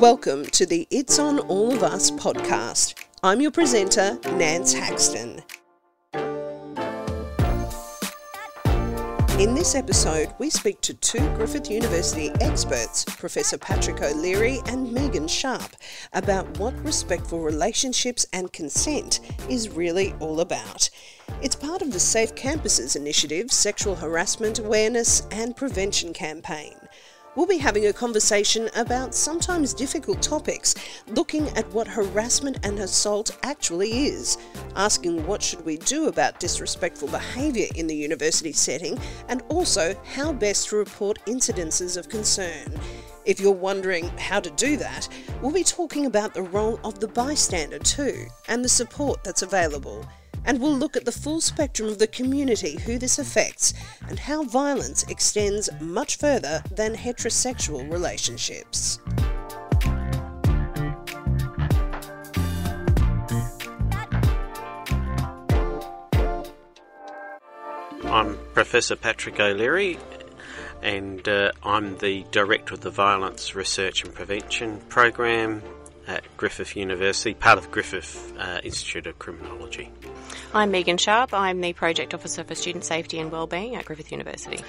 Welcome to the It's on All of Us podcast. I'm your presenter, Nance Haxton. In this episode, we speak to two Griffith University experts, Professor Patrick O'Leary and Megan Sharp, about what respectful relationships and consent is really all about. It's part of the Safe Campuses Initiative Sexual Harassment Awareness and Prevention campaign. We'll be having a conversation about sometimes difficult topics, looking at what harassment and assault actually is, asking what should we do about disrespectful behaviour in the university setting, and also how best to report incidences of concern. If you're wondering how to do that, we'll be talking about the role of the bystander too, and the support that's available and we'll look at the full spectrum of the community who this affects and how violence extends much further than heterosexual relationships. I'm Professor Patrick O'Leary, and uh, I'm the Director of the Violence Research and Prevention Program at Griffith University, part of Griffith uh, Institute of Criminology. I'm Megan Sharp. I'm the Project Officer for Student Safety and Wellbeing at Griffith University.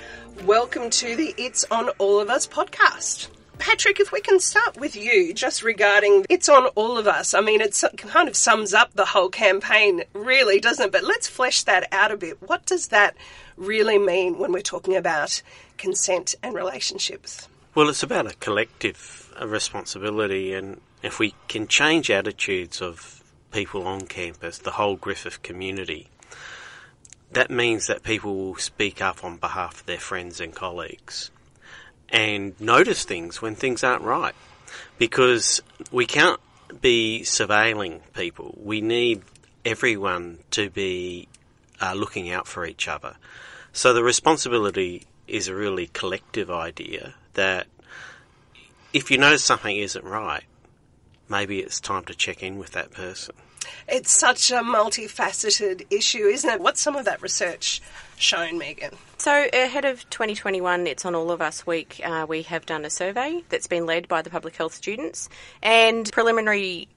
Welcome to the It's on All of Us podcast. Patrick, if we can start with you, just regarding It's on All of Us. I mean, it kind of sums up the whole campaign, really, doesn't it? But let's flesh that out a bit. What does that really mean when we're talking about consent and relationships? Well, it's about a collective responsibility, and if we can change attitudes of people on campus, the whole Griffith community, that means that people will speak up on behalf of their friends and colleagues and notice things when things aren't right. Because we can't be surveilling people. We need everyone to be uh, looking out for each other. So the responsibility is a really collective idea that if you notice something isn't right, maybe it's time to check in with that person. It's such a multifaceted issue, isn't it? What's some of that research shown, Megan? So, ahead of 2021, It's on All of Us Week, uh, we have done a survey that's been led by the public health students, and preliminary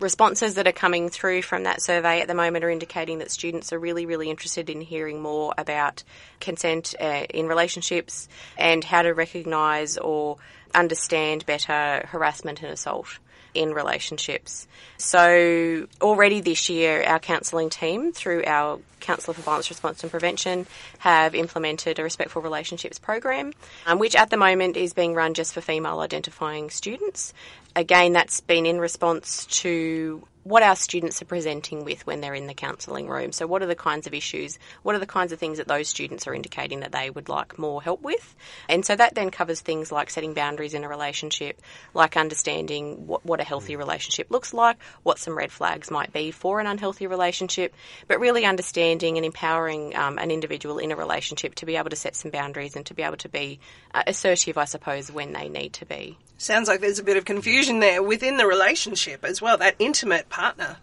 responses that are coming through from that survey at the moment are indicating that students are really, really interested in hearing more about consent uh, in relationships and how to recognise or understand better harassment and assault in relationships. So, already this year, our counselling team, through our Counsellor for Violence Response and Prevention, have implemented a Respectful Relationships program, um, which at the moment is being run just for female identifying students. Again, that's been in response to what our students are presenting with when they're in the counselling room. So, what are the kinds of issues? What are the kinds of things that those students are indicating that they would like more help with? And so that then covers things like setting boundaries in a relationship, like understanding what, what a healthy relationship looks like, what some red flags might be for an unhealthy relationship, but really understanding and empowering um, an individual in a relationship to be able to set some boundaries and to be able to be uh, assertive, I suppose, when they need to be. Sounds like there's a bit of confusion there within the relationship as well, that intimate partner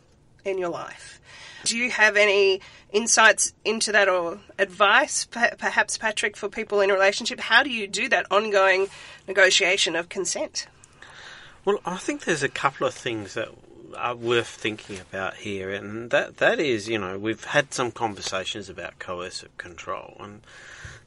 in your life. Do you have any insights into that or advice, perhaps, Patrick, for people in a relationship? How do you do that ongoing negotiation of consent? Well, I think there's a couple of things that are worth thinking about here, and that that is, you know, we've had some conversations about coercive control, and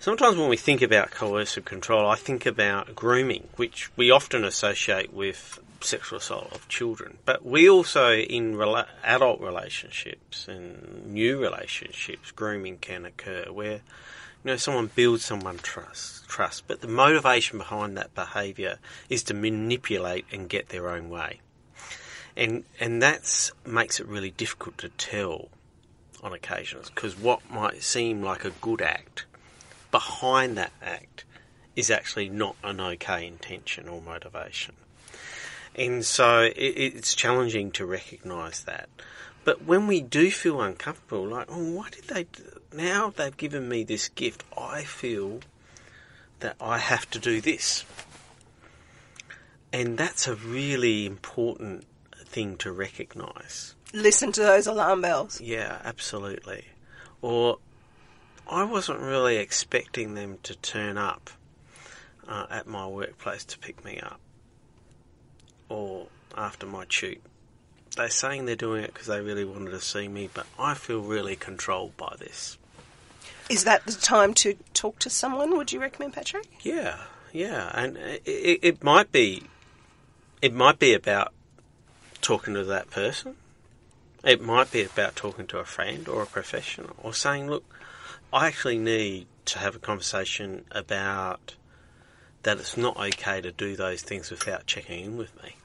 Sometimes when we think about coercive control, I think about grooming, which we often associate with sexual assault of children. But we also, in rela- adult relationships and new relationships, grooming can occur where you know someone builds someone trust, trust, but the motivation behind that behaviour is to manipulate and get their own way, and and that makes it really difficult to tell on occasions because what might seem like a good act behind that act is actually not an okay intention or motivation. And so it, it's challenging to recognise that. But when we do feel uncomfortable, like, oh, why did they? Now they've given me this gift, I feel that I have to do this. And that's a really important thing to recognise. Listen to those alarm bells. Yeah, absolutely. Or I wasn't really expecting them to turn up uh, at my workplace to pick me up. or after my shoot. They're saying they're doing it because they really wanted to see me, but I feel really controlled by this. Is that the time to talk to someone? Would you recommend, Patrick? Yeah, yeah, and it, it, it might be, it might be about talking to that person. It might be about talking to a friend or a professional, or saying, "Look, I actually need to have a conversation about that. It's not okay to do those things without checking in with me."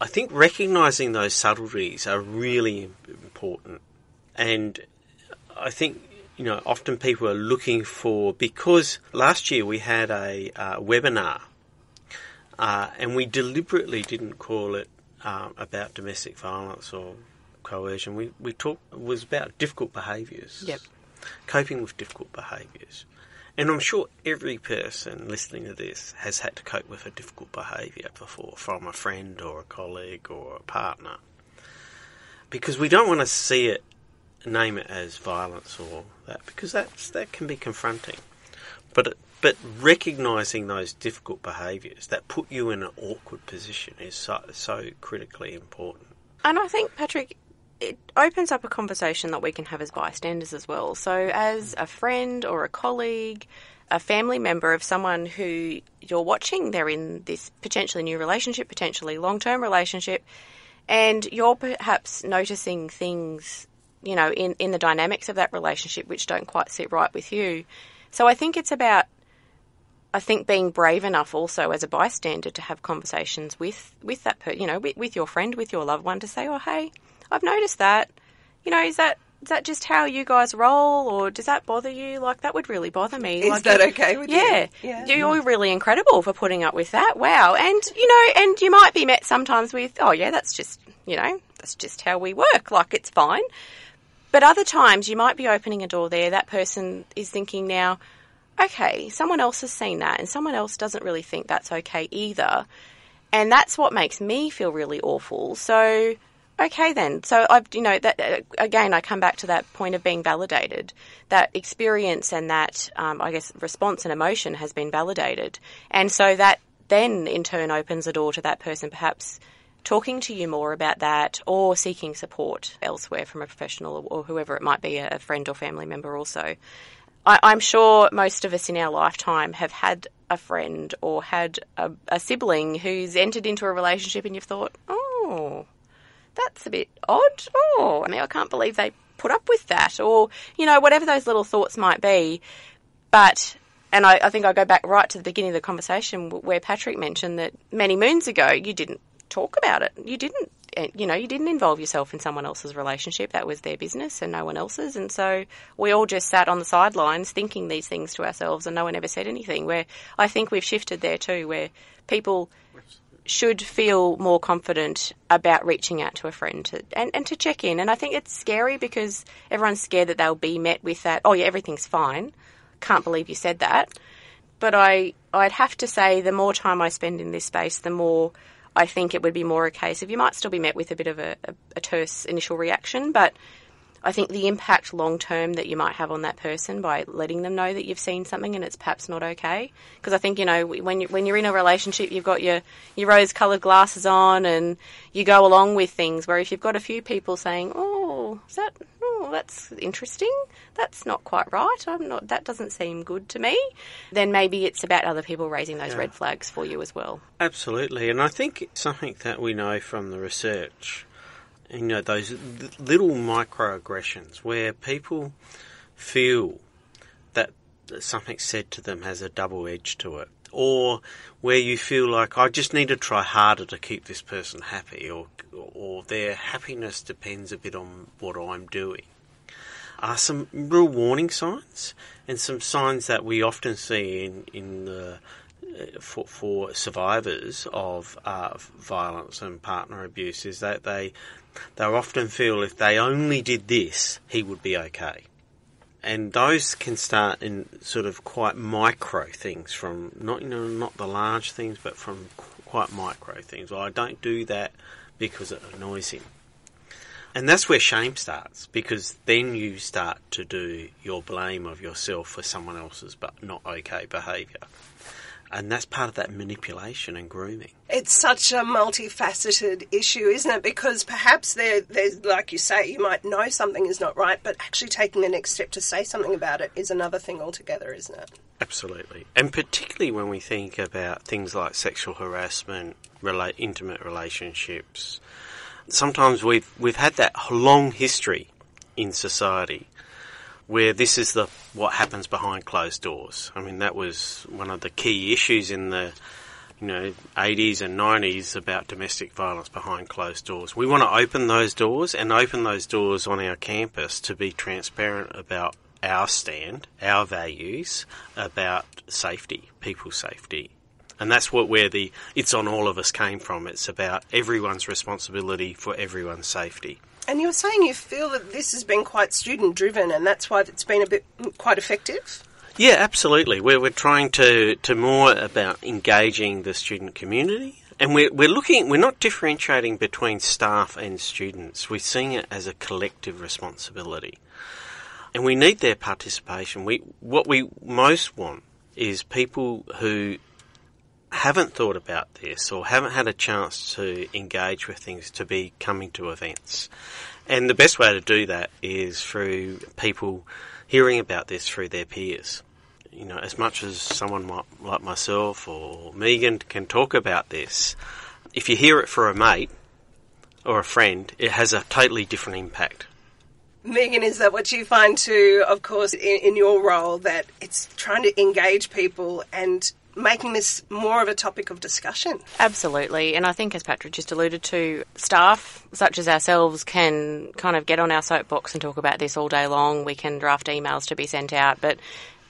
I think recognizing those subtleties are really important, and I think you know often people are looking for because last year we had a uh, webinar, uh, and we deliberately didn't call it um, about domestic violence or coercion. We we talked it was about difficult behaviours. Yep. Coping with difficult behaviours. And I'm sure every person listening to this has had to cope with a difficult behaviour before from a friend or a colleague or a partner. Because we don't want to see it, name it as violence or that, because that's, that can be confronting. But, but recognising those difficult behaviours that put you in an awkward position is so, so critically important. And I think, Patrick, it opens up a conversation that we can have as bystanders as well. So, as a friend or a colleague, a family member of someone who you're watching, they're in this potentially new relationship, potentially long term relationship, and you're perhaps noticing things, you know, in, in the dynamics of that relationship which don't quite sit right with you. So, I think it's about I think being brave enough also as a bystander to have conversations with with that per, you know with, with your friend with your loved one to say oh hey I've noticed that. You know, is that is that just how you guys roll, or does that bother you? Like that would really bother me. Is like, that okay with yeah, you? Yeah, you're really incredible for putting up with that. Wow, and you know, and you might be met sometimes with, oh yeah, that's just you know, that's just how we work. Like it's fine. But other times you might be opening a door there. That person is thinking now, okay, someone else has seen that, and someone else doesn't really think that's okay either. And that's what makes me feel really awful. So okay then so i've you know that uh, again i come back to that point of being validated that experience and that um, i guess response and emotion has been validated and so that then in turn opens a door to that person perhaps talking to you more about that or seeking support elsewhere from a professional or whoever it might be a friend or family member also I, i'm sure most of us in our lifetime have had a friend or had a, a sibling who's entered into a relationship and you've thought oh that's a bit odd. Oh, I mean, I can't believe they put up with that. Or, you know, whatever those little thoughts might be. But, and I, I think I go back right to the beginning of the conversation where Patrick mentioned that many moons ago you didn't talk about it. You didn't, you know, you didn't involve yourself in someone else's relationship. That was their business and no one else's. And so we all just sat on the sidelines thinking these things to ourselves and no one ever said anything. Where I think we've shifted there too, where people should feel more confident about reaching out to a friend to, and, and to check in. And I think it's scary because everyone's scared that they'll be met with that, oh, yeah, everything's fine. Can't believe you said that. But I, I'd have to say the more time I spend in this space, the more I think it would be more a case of you might still be met with a bit of a, a, a terse initial reaction, but I think the impact long term that you might have on that person by letting them know that you've seen something and it's perhaps not okay. Because I think you know when you when you're in a relationship, you've got your your rose coloured glasses on and you go along with things. Where if you've got a few people saying, "Oh, is that? Oh, that's interesting. That's not quite right. I'm not. That doesn't seem good to me." Then maybe it's about other people raising those yeah. red flags for you as well. Absolutely, and I think something that we know from the research you know those little microaggressions where people feel that something said to them has a double edge to it or where you feel like I just need to try harder to keep this person happy or or their happiness depends a bit on what I'm doing are some real warning signs and some signs that we often see in in the uh, for, for survivors of uh, violence and partner abuse is that they they often feel if they only did this, he would be okay. And those can start in sort of quite micro things from not you know not the large things, but from quite micro things. Well, I don't do that because it annoys him. And that's where shame starts because then you start to do your blame of yourself for someone else's but not okay behaviour. And that's part of that manipulation and grooming. It's such a multifaceted issue, isn't it? Because perhaps there, there's, like you say, you might know something is not right, but actually taking the next step to say something about it is another thing altogether, isn't it? Absolutely. And particularly when we think about things like sexual harassment, rela- intimate relationships, sometimes we've, we've had that long history in society where this is the what happens behind closed doors. I mean, that was one of the key issues in the you know 80s and 90s about domestic violence behind closed doors. We want to open those doors and open those doors on our campus to be transparent about our stand, our values about safety, people's safety. And that's what where the it's on all of us came from. It's about everyone's responsibility for everyone's safety. And you were saying you feel that this has been quite student driven and that's why it's been a bit mm, quite effective? Yeah, absolutely. We're, we're trying to, to more about engaging the student community. And we're, we're looking, we're not differentiating between staff and students. We're seeing it as a collective responsibility. And we need their participation. We, what we most want is people who haven't thought about this or haven't had a chance to engage with things to be coming to events. And the best way to do that is through people hearing about this through their peers. You know, as much as someone like myself or Megan can talk about this, if you hear it for a mate or a friend, it has a totally different impact. Megan, is that what you find too, of course, in, in your role, that it's trying to engage people and making this more of a topic of discussion. Absolutely. And I think, as Patrick just alluded to, staff such as ourselves can kind of get on our soapbox and talk about this all day long. We can draft emails to be sent out, but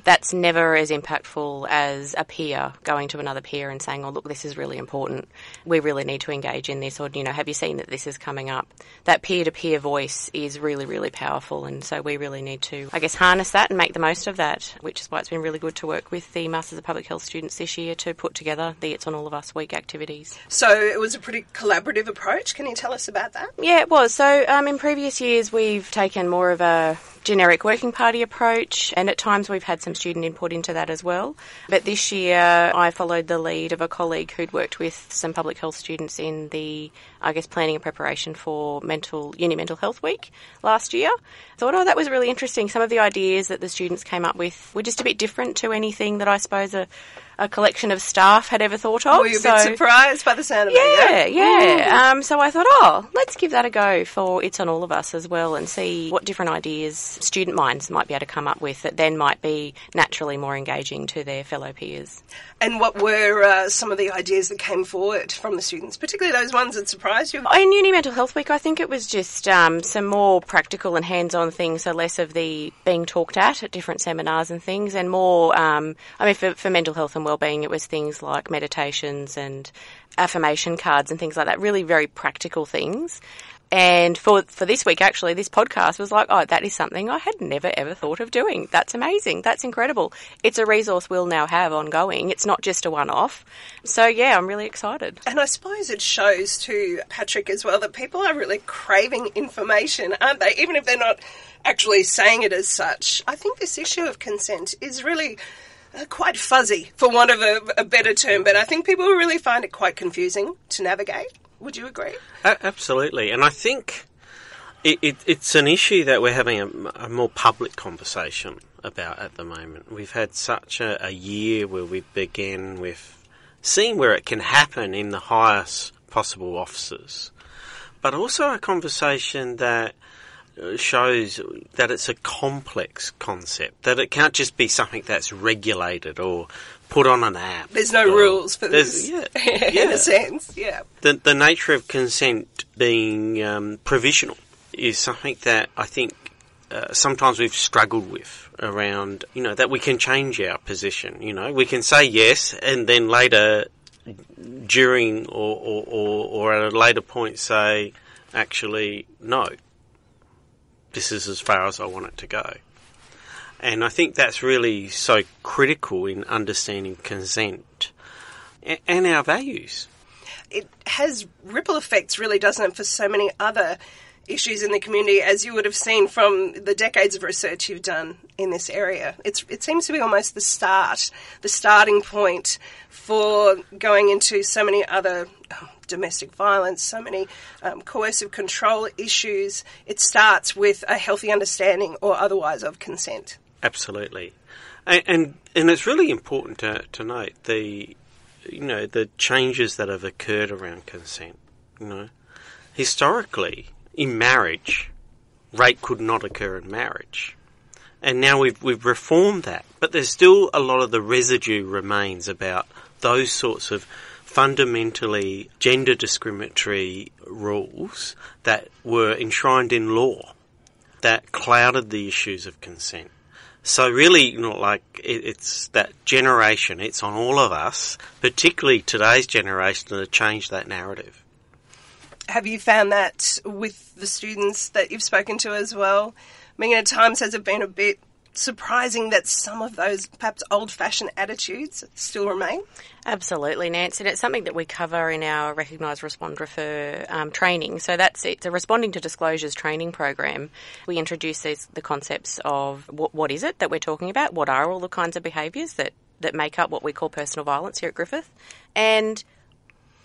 that's never as impactful as a peer going to another peer and saying, "Oh, look, this is really important. We really need to engage in this." Or, you know, have you seen that this is coming up? That peer-to-peer voice is really, really powerful, and so we really need to, I guess, harness that and make the most of that. Which is why it's been really good to work with the Masters of Public Health students this year to put together the It's on All of Us week activities. So it was a pretty collaborative approach. Can you tell us about that? Yeah, it was. So um, in previous years, we've taken more of a generic working party approach, and at times we've had some student input into that as well. But this year, I followed the lead of a colleague who'd worked with some public health students in the, I guess, planning and preparation for mental uni mental health week last year. Thought, oh, that was really interesting. Some of the ideas that the students came up with were just a bit different to anything that I suppose a a collection of staff had ever thought of. Were you a so, bit surprised by the sound of yeah, it? Yeah, yeah. Um, so I thought, oh, let's give that a go for It's on All of Us as well and see what different ideas student minds might be able to come up with that then might be naturally more engaging to their fellow peers. And what were uh, some of the ideas that came forward from the students, particularly those ones that surprised you? In Uni Mental Health Week, I think it was just um, some more practical and hands-on things, so less of the being talked at at different seminars and things, and more, um, I mean, for, for mental health and well-being, it was things like meditations and affirmation cards and things like that, really very practical things. And for for this week, actually, this podcast was like, oh, that is something I had never ever thought of doing. That's amazing. That's incredible. It's a resource we'll now have ongoing. It's not just a one off. So yeah, I'm really excited. And I suppose it shows to Patrick as well that people are really craving information, aren't they? Even if they're not actually saying it as such. I think this issue of consent is really quite fuzzy, for want of a, a, better term, but I think people really find it quite confusing to navigate. Would you agree? Uh, absolutely, and I think it, it, it's an issue that we're having a, a, more public conversation about at the moment. We've had such a, a year where we begin with seeing where it can happen in the highest possible offices, but also a conversation that shows that it's a complex concept, that it can't just be something that's regulated or put on an app. There's no rules for this, yeah, yeah. in a sense, yeah. The, the nature of consent being um, provisional is something that I think uh, sometimes we've struggled with around, you know, that we can change our position, you know, we can say yes and then later during or, or, or, or at a later point say, actually, no this is as far as I want it to go. And I think that's really so critical in understanding consent and our values. It has ripple effects, really, doesn't it, for so many other issues in the community, as you would have seen from the decades of research you've done in this area. It's, it seems to be almost the start, the starting point for going into so many other domestic violence, so many um, coercive control issues. It starts with a healthy understanding or otherwise of consent. Absolutely, and and, and it's really important to, to note the you know the changes that have occurred around consent. You know, historically in marriage, rape could not occur in marriage. And now we've, we've reformed that. But there's still a lot of the residue remains about those sorts of fundamentally gender discriminatory rules that were enshrined in law that clouded the issues of consent. So really, you know, like it, it's that generation. It's on all of us, particularly today's generation, to change that narrative have you found that with the students that you've spoken to as well? I mean, at times has it been a bit surprising that some of those perhaps old fashioned attitudes still remain? Absolutely, Nancy. And it's something that we cover in our Recognise Respond Refer um, training. So that's it's a responding to disclosures training program. We introduce these, the concepts of what, what is it that we're talking about, what are all the kinds of behaviours that, that make up what we call personal violence here at Griffith, and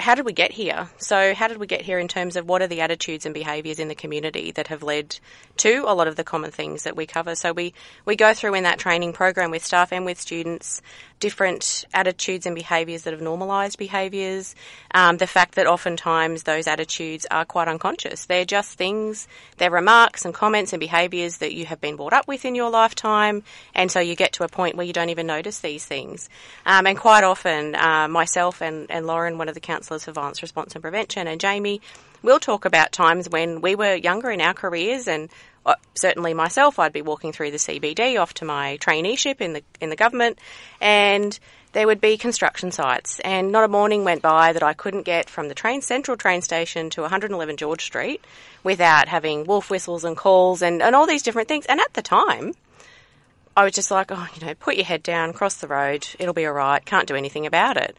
how did we get here? So, how did we get here in terms of what are the attitudes and behaviours in the community that have led to a lot of the common things that we cover? So, we, we go through in that training program with staff and with students different attitudes and behaviours that have normalised behaviours. Um, the fact that oftentimes those attitudes are quite unconscious. They're just things, they're remarks and comments and behaviours that you have been brought up with in your lifetime, and so you get to a point where you don't even notice these things. Um, and quite often, uh, myself and, and Lauren, one of the counsellors for violence response and prevention, and Jamie, we'll talk about times when we were younger in our careers and uh, certainly myself, I'd be walking through the CBD off to my traineeship in the in the government, and there would be construction sites, and not a morning went by that I couldn't get from the train central train station to 111 George Street without having wolf whistles and calls and, and all these different things. And at the time, I was just like, oh, you know, put your head down, cross the road, it'll be all right, can't do anything about it.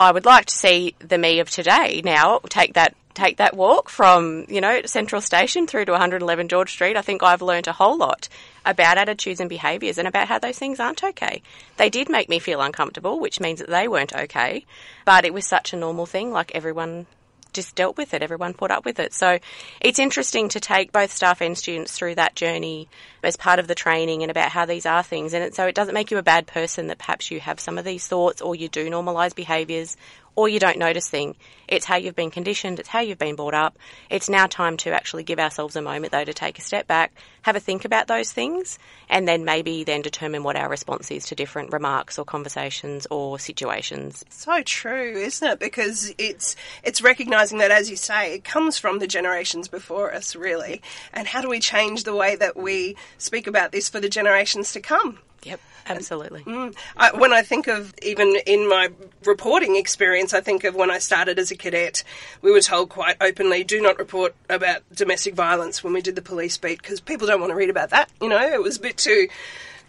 I would like to see the me of today now take that take that walk from, you know, Central Station through to 111 George Street, I think I've learned a whole lot about attitudes and behaviours and about how those things aren't okay. They did make me feel uncomfortable, which means that they weren't okay, but it was such a normal thing, like everyone just dealt with it. Everyone put up with it. So it's interesting to take both staff and students through that journey as part of the training and about how these are things. And so it doesn't make you a bad person that perhaps you have some of these thoughts or you do normalise behaviours or you don't notice thing. It's how you've been conditioned, it's how you've been brought up. It's now time to actually give ourselves a moment though to take a step back, have a think about those things, and then maybe then determine what our response is to different remarks or conversations or situations. So true, isn't it? Because it's it's recognizing that as you say, it comes from the generations before us really. And how do we change the way that we speak about this for the generations to come? Yep. Absolutely. Mm, I, when I think of even in my reporting experience, I think of when I started as a cadet, we were told quite openly do not report about domestic violence when we did the police beat because people don't want to read about that. You know, it was a bit too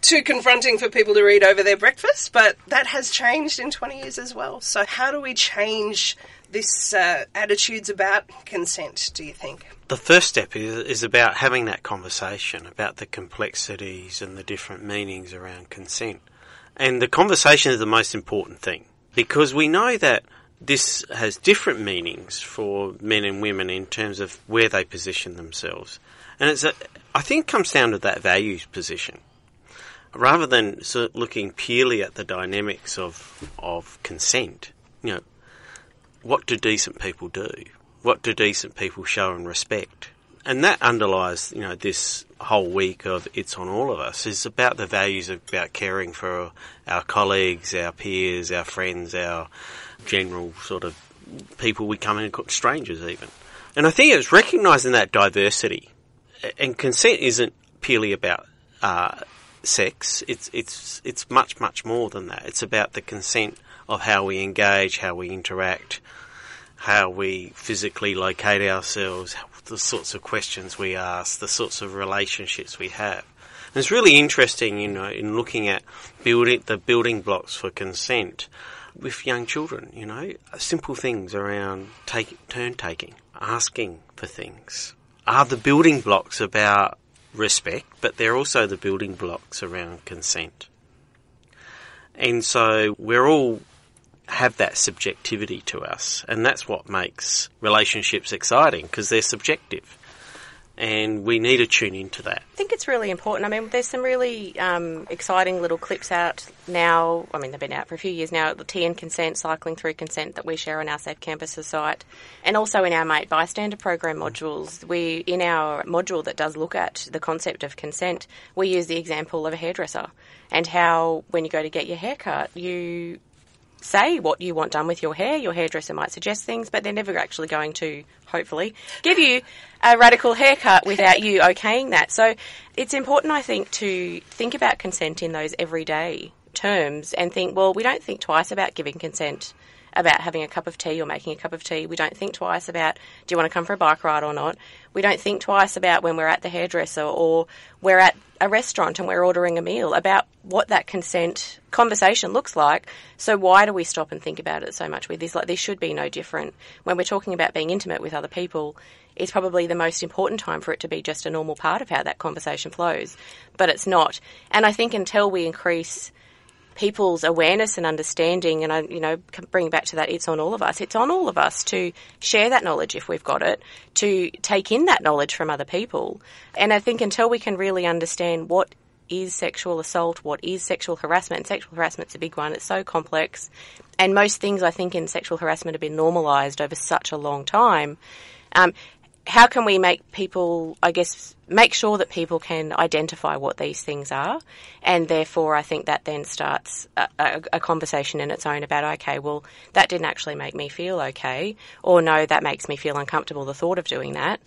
too confronting for people to read over their breakfast, but that has changed in 20 years as well. So, how do we change this uh, attitudes about consent, do you think? the first step is, is about having that conversation about the complexities and the different meanings around consent. And the conversation is the most important thing because we know that this has different meanings for men and women in terms of where they position themselves. And it's a, I think comes down to that values position. Rather than sort of looking purely at the dynamics of of consent, you know, what do decent people do? what do decent people show and respect? And that underlies, you know, this whole week of It's on All of Us is about the values of, about caring for our colleagues, our peers, our friends, our general sort of people we come in, and call strangers even. And I think it's recognising that diversity. And consent isn't purely about uh, sex. It's it's it's much much more than that. It's about the consent of how we engage, how we interact, how we physically locate ourselves, the sorts of questions we ask, the sorts of relationships we have. And it's really interesting, you know, in looking at building the building blocks for consent with young children. You know, simple things around take, turn taking, asking for things, are the building blocks about respect, but they're also the building blocks around consent. And so we're all have that subjectivity to us, and that's what makes relationships exciting because they're subjective and we need to tune into that. I think it's really important. I mean, there's some really um, exciting little clips out now. I mean, they've been out for a few years now. The Tea and Consent, Cycling Through Consent, that we share on our Safe Campuses site, and also in our Mate Bystander program modules. We in our module that does look at the concept of consent, we use the example of a hairdresser and how when you go to get your haircut, you say what you want done with your hair. Your hairdresser might suggest things, but they're never actually going to, hopefully, give you a radical haircut without you okaying that. So it's important, I think, to think about consent in those everyday terms and think, well, we don't think twice about giving consent about having a cup of tea or making a cup of tea. We don't think twice about do you want to come for a bike ride or not. We don't think twice about when we're at the hairdresser or we're at a restaurant and we're ordering a meal about what that consent conversation looks like. So why do we stop and think about it so much with this? Like this should be no different. When we're talking about being intimate with other people, it's probably the most important time for it to be just a normal part of how that conversation flows. But it's not. And I think until we increase people's awareness and understanding, and I, you know, bring back to that, it's on all of us. It's on all of us to share that knowledge if we've got it, to take in that knowledge from other people. And I think until we can really understand what is sexual assault, what is sexual harassment, and sexual harassment's a big one. It's so complex. And most things I think in sexual harassment have been normalised over such a long time. Um, how can we make people, I guess, make sure that people can identify what these things are? And therefore, I think that then starts a, a, a, conversation in its own about, okay, well, that didn't actually make me feel okay, or no, that makes me feel uncomfortable, the thought of doing that.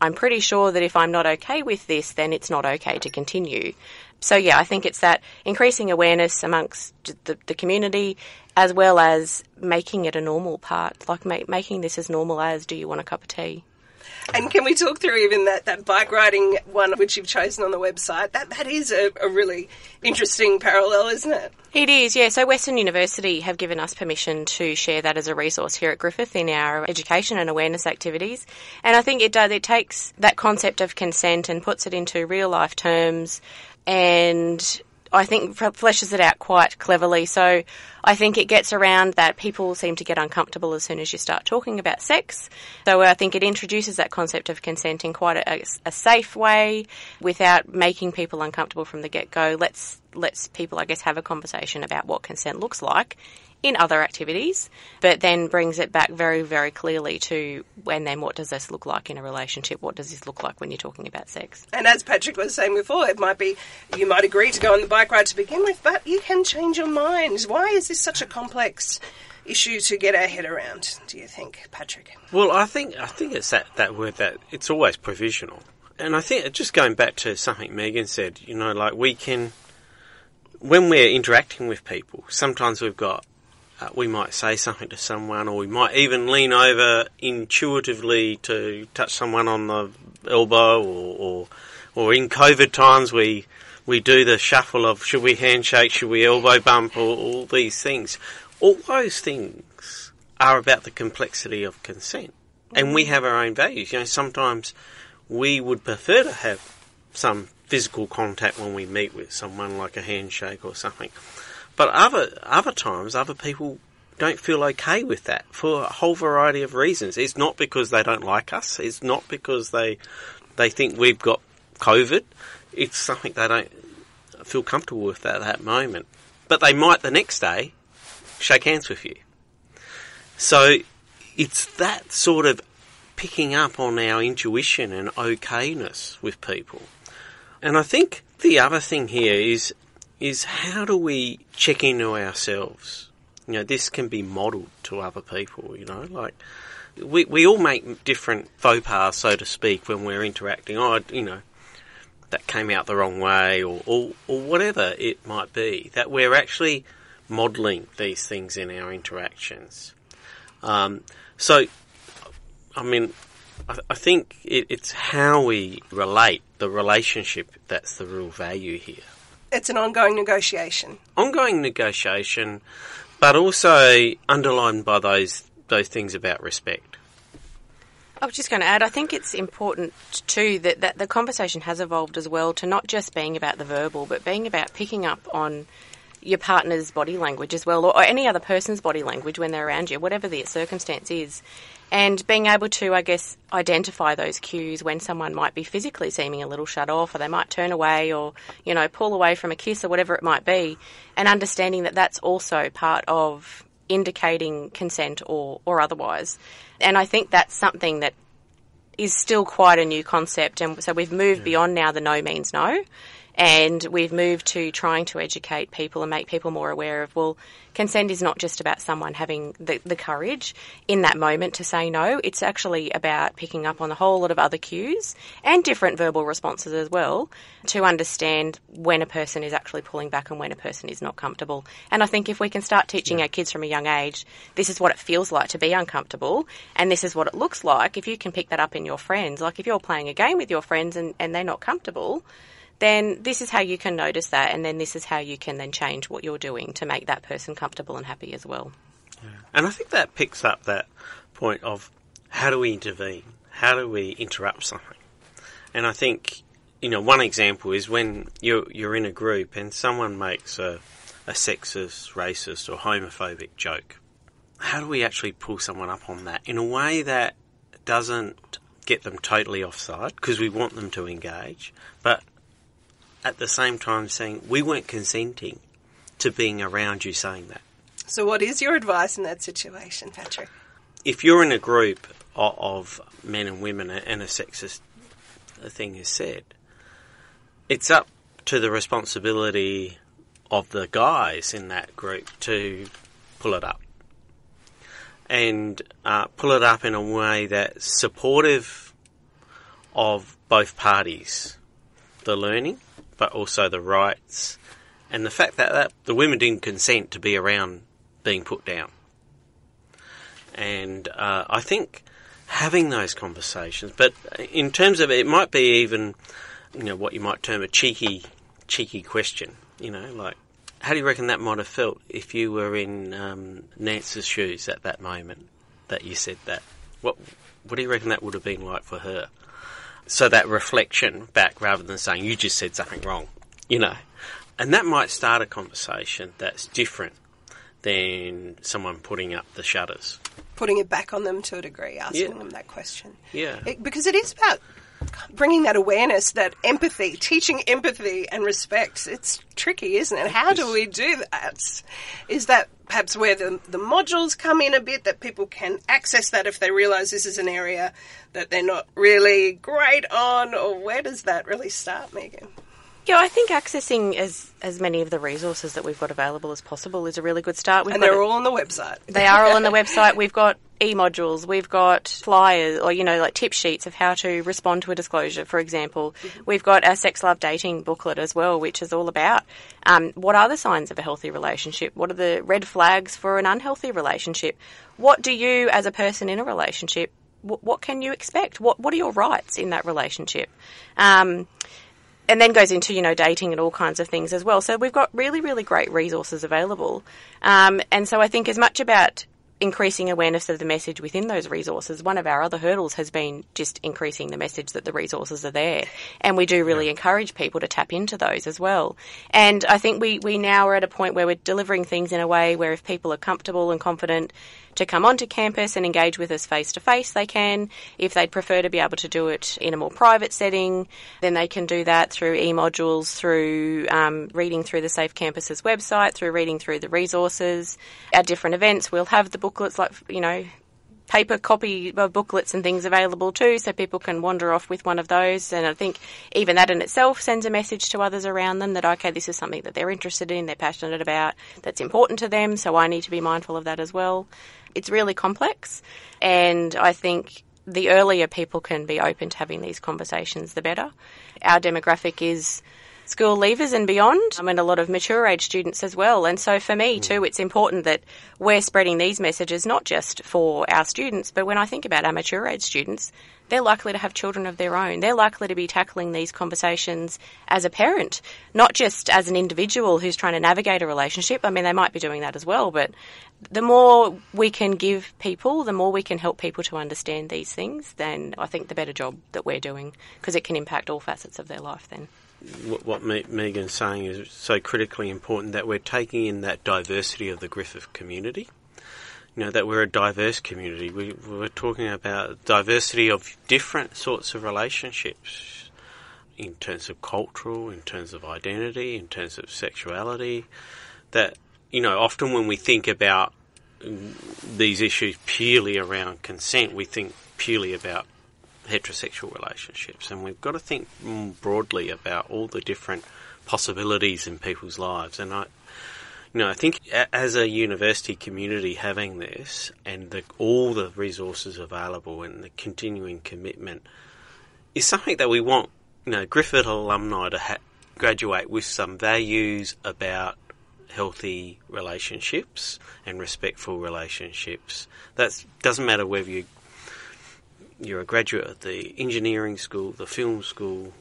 I'm pretty sure that if I'm not okay with this, then it's not okay to continue. So, yeah, I think it's that increasing awareness amongst the, the community as well as making it a normal part, like ma- making this as normal as do you want a cup of tea? And can we talk through even that, that bike riding one which you've chosen on the website? That that is a, a really interesting parallel, isn't it? It is, yeah. So Western University have given us permission to share that as a resource here at Griffith in our education and awareness activities. And I think it does, it takes that concept of consent and puts it into real life terms and I think fleshes it out quite cleverly. So I think it gets around that people seem to get uncomfortable as soon as you start talking about sex. So I think it introduces that concept of consent in quite a, a safe way without making people uncomfortable from the get go. Let's let's people, I guess, have a conversation about what consent looks like in other activities, but then brings it back very, very clearly to when then what does this look like in a relationship? What does this look like when you're talking about sex? And as Patrick was saying before, it might be you might agree to go on the bike ride to begin with, but you can change your mind. Why is this such a complex issue to get our head around, do you think, Patrick? Well, I think I think it's that, that word that it's always provisional. And I think just going back to something Megan said, you know, like we can when we're interacting with people, sometimes we've got uh, we might say something to someone, or we might even lean over intuitively to touch someone on the elbow, or, or, or in COVID times we we do the shuffle of should we handshake, should we elbow bump, or all these things. All those things are about the complexity of consent, and we have our own values. You know, sometimes we would prefer to have some physical contact when we meet with someone, like a handshake or something. But other other times, other people don't feel okay with that for a whole variety of reasons. It's not because they don't like us. It's not because they they think we've got COVID. It's something they don't feel comfortable with at that moment. But they might the next day shake hands with you. So it's that sort of picking up on our intuition and okayness with people. And I think the other thing here is is how do we check into ourselves? You know, this can be modelled to other people, you know, like we, we all make different faux pas, so to speak, when we're interacting. Oh, you know, that came out the wrong way or, or, or whatever it might be, that we're actually modelling these things in our interactions. Um, so, I mean, I, I think it, it's how we relate, the relationship, that's the real value here it's an ongoing negotiation. Ongoing negotiation, but also underlined by those those things about respect. I was just going to add, I think it's important too that, that the conversation has evolved as well to not just being about the verbal, but being about picking up on your partner's body language as well, or, or any other person's body language when they're around you, whatever the circumstance is. And being able to, I guess, identify those cues when someone might be physically seeming a little shut off, or they might turn away, or, you know, pull away from a kiss, or whatever it might be, and understanding that that's also part of indicating consent or, or otherwise. And I think that's something that is still quite a new concept. And so we've moved yeah. beyond now the no means no. And we've moved to trying to educate people and make people more aware of, well, consent is not just about someone having the, the courage in that moment to say no. It's actually about picking up on a whole lot of other cues and different verbal responses as well to understand when a person is actually pulling back and when a person is not comfortable. And I think if we can start teaching yeah. our kids from a young age, this is what it feels like to be uncomfortable and this is what it looks like, if you can pick that up in your friends, like if you're playing a game with your friends and, and they're not comfortable, then this is how you can notice that, and then this is how you can then change what you're doing to make that person comfortable and happy as well. Yeah. And I think that picks up that point of how do we intervene? How do we interrupt something? And I think, you know, one example is when you're, you're in a group and someone makes a, a sexist, racist, or homophobic joke. How do we actually pull someone up on that in a way that doesn't get them totally offside because we want them to engage, but at the same time saying we weren't consenting to being around you saying that. So, what is your advice in that situation, Patrick? If you're in a group of men and women and a sexist thing is said, it's up to the responsibility of the guys in that group to pull it up. And uh, pull it up in a way that's supportive of both parties, the learning but also the rights and the fact that, that the women didn't consent to be around being put down. And uh, I think having those conversations, but in terms of it might be even, you know, what you might term a cheeky, cheeky question. You know, like, how do you reckon that might have felt if you were in um, Nance's shoes at that moment that you said that? What What do you reckon that would have been like for her? So that reflection back rather than saying, you just said something wrong, you know. And that might start a conversation that's different than someone putting up the shutters. Putting it back on them to a degree, asking yeah. them that question. Yeah. It, because it is about bringing that awareness, that empathy, teaching empathy and respect. It's tricky, isn't it? How do we do that? Is that perhaps where the, the modules come in a bit, that people can access that if they realise this is an area that they're not really great on, or where does that really start, Megan? Yeah, I think accessing as as many of the resources that we've got available as possible is a really good start. We've and they're all on the website. They are all on the website. We've got e-modules, we've got flyers or, you know, like tip sheets of how to respond to a disclosure, for example. Mm-hmm. We've got our sex, love, dating booklet as well, which is all about um, what are the signs of a healthy relationship? What are the red flags for an unhealthy relationship? What do you, as a person in a relationship, what, what can you expect? What, what are your rights in that relationship? Um, and then goes into you know dating and all kinds of things as well. So we've got really really great resources available, um, and so I think as much about increasing awareness of the message within those resources. One of our other hurdles has been just increasing the message that the resources are there. And we do really yeah. encourage people to tap into those as well. And I think we, we now are at a point where we're delivering things in a way where if people are comfortable and confident to come onto campus and engage with us face to face, they can. If they'd prefer to be able to do it in a more private setting, then they can do that through e-modules, through um, reading through the Safe Campuses website, through reading through the resources. At different events, we'll have the booklets like, you know, paper copy booklets and things available too, so people can wander off with one of those. And I think even that in itself sends a message to others around them that, okay, this is something that they're interested in, they're passionate about, that's important to them, so I need to be mindful of that as well. It's really complex, and I think the earlier people can be open to having these conversations, the better. Our demographic is school leavers and beyond, um, and a lot of mature age students as well. And so for me too, it's important that we're spreading these messages not just for our students, but when I think about our mature age students, they're likely to have children of their own. They're likely to be tackling these conversations as a parent, not just as an individual who's trying to navigate a relationship. I mean, they might be doing that as well, but the more we can give people, the more we can help people to understand these things, then I think the better job that we're doing because it can impact all facets of their life then what, what Megan's saying is so critically important that we're taking in that diversity of the Griffith community. You know, that we're a diverse community. We, we're talking about diversity of different sorts of relationships in terms of cultural, in terms of identity, in terms of sexuality. That, you know, often when we think about these issues purely around consent, we think purely about heterosexual relationships, and we've got to think broadly about all the different possibilities in people's lives. And I, you know, I think as a university community having this and the, all the resources available and the continuing commitment is something that we want, you know, Griffith alumni to ha- graduate with some values about healthy relationships and respectful relationships. That doesn't matter whether you you're a graduate of the engineering school, the film school,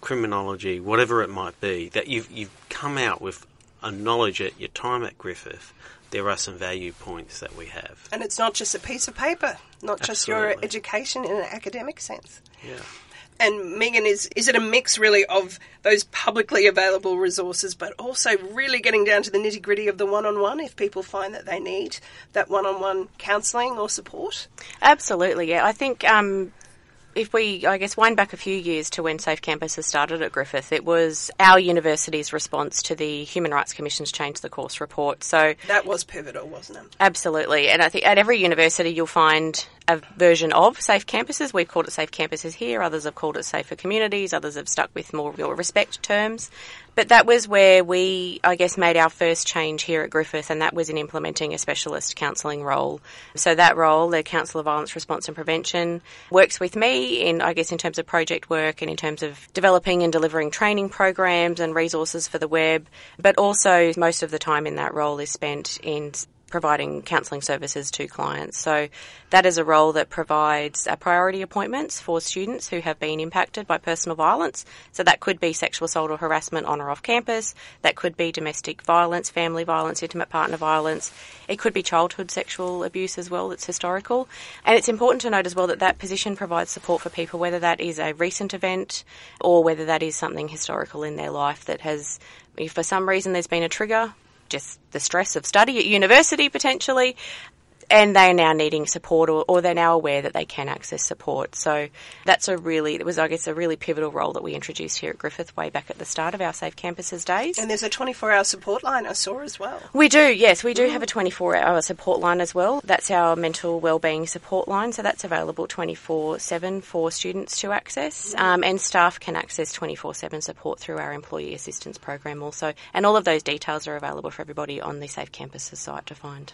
criminology, whatever it might be, that you've you've come out with a knowledge at your time at Griffith. There are some value points that we have, and it's not just a piece of paper, not just your education in an academic sense. Yeah. And Megan, is is it a mix really of those publicly available resources, but also really getting down to the nitty gritty of the one on one if people find that they need that one on one counselling or support? Absolutely, yeah. I think um, if we, I guess, wind back a few years to when Safe Campuses started at Griffith, it was our university's response to the Human Rights Commission's Change the Course report. So that was pivotal, wasn't it? Absolutely, and I think at every university you'll find a version of Safe Campuses. We've called it Safe Campuses here. Others have called it Safer Communities. Others have stuck with more real respect terms. But that was where we, I guess, made our first change here at Griffith, and that was in implementing a specialist counselling role. So that role, the Council of Violence Response and Prevention, works with me in, I guess, in terms of project work and in terms of developing and delivering training programs and resources for the web. But also, most of the time in that role is spent in providing counselling services to clients. So that is a role that provides uh, priority appointments for students who have been impacted by personal violence. So that could be sexual assault or harassment on or off campus. That could be domestic violence, family violence, intimate partner violence. It could be childhood sexual abuse as well that's historical. And it's important to note as well that that position provides support for people, whether that is a recent event or whether that is something historical in their life that has, if for some reason there's been a trigger, just the stress of study at university potentially, and they're now needing support or, or, they're now aware that they can access support. So that's a really, it was, I guess, a really pivotal role that we introduced here at Griffith way back at the start of our Safe Campuses days. And there's a 24 hour support line I saw as well. We do, yes, we do mm. have a 24 hour support line as well. That's our mental wellbeing support line, so that's available 24 7 for students to access. Mm. Um, and staff can access 24 7 support through our employee assistance program also. And all of those details are available for everybody on the Safe Campuses site to find.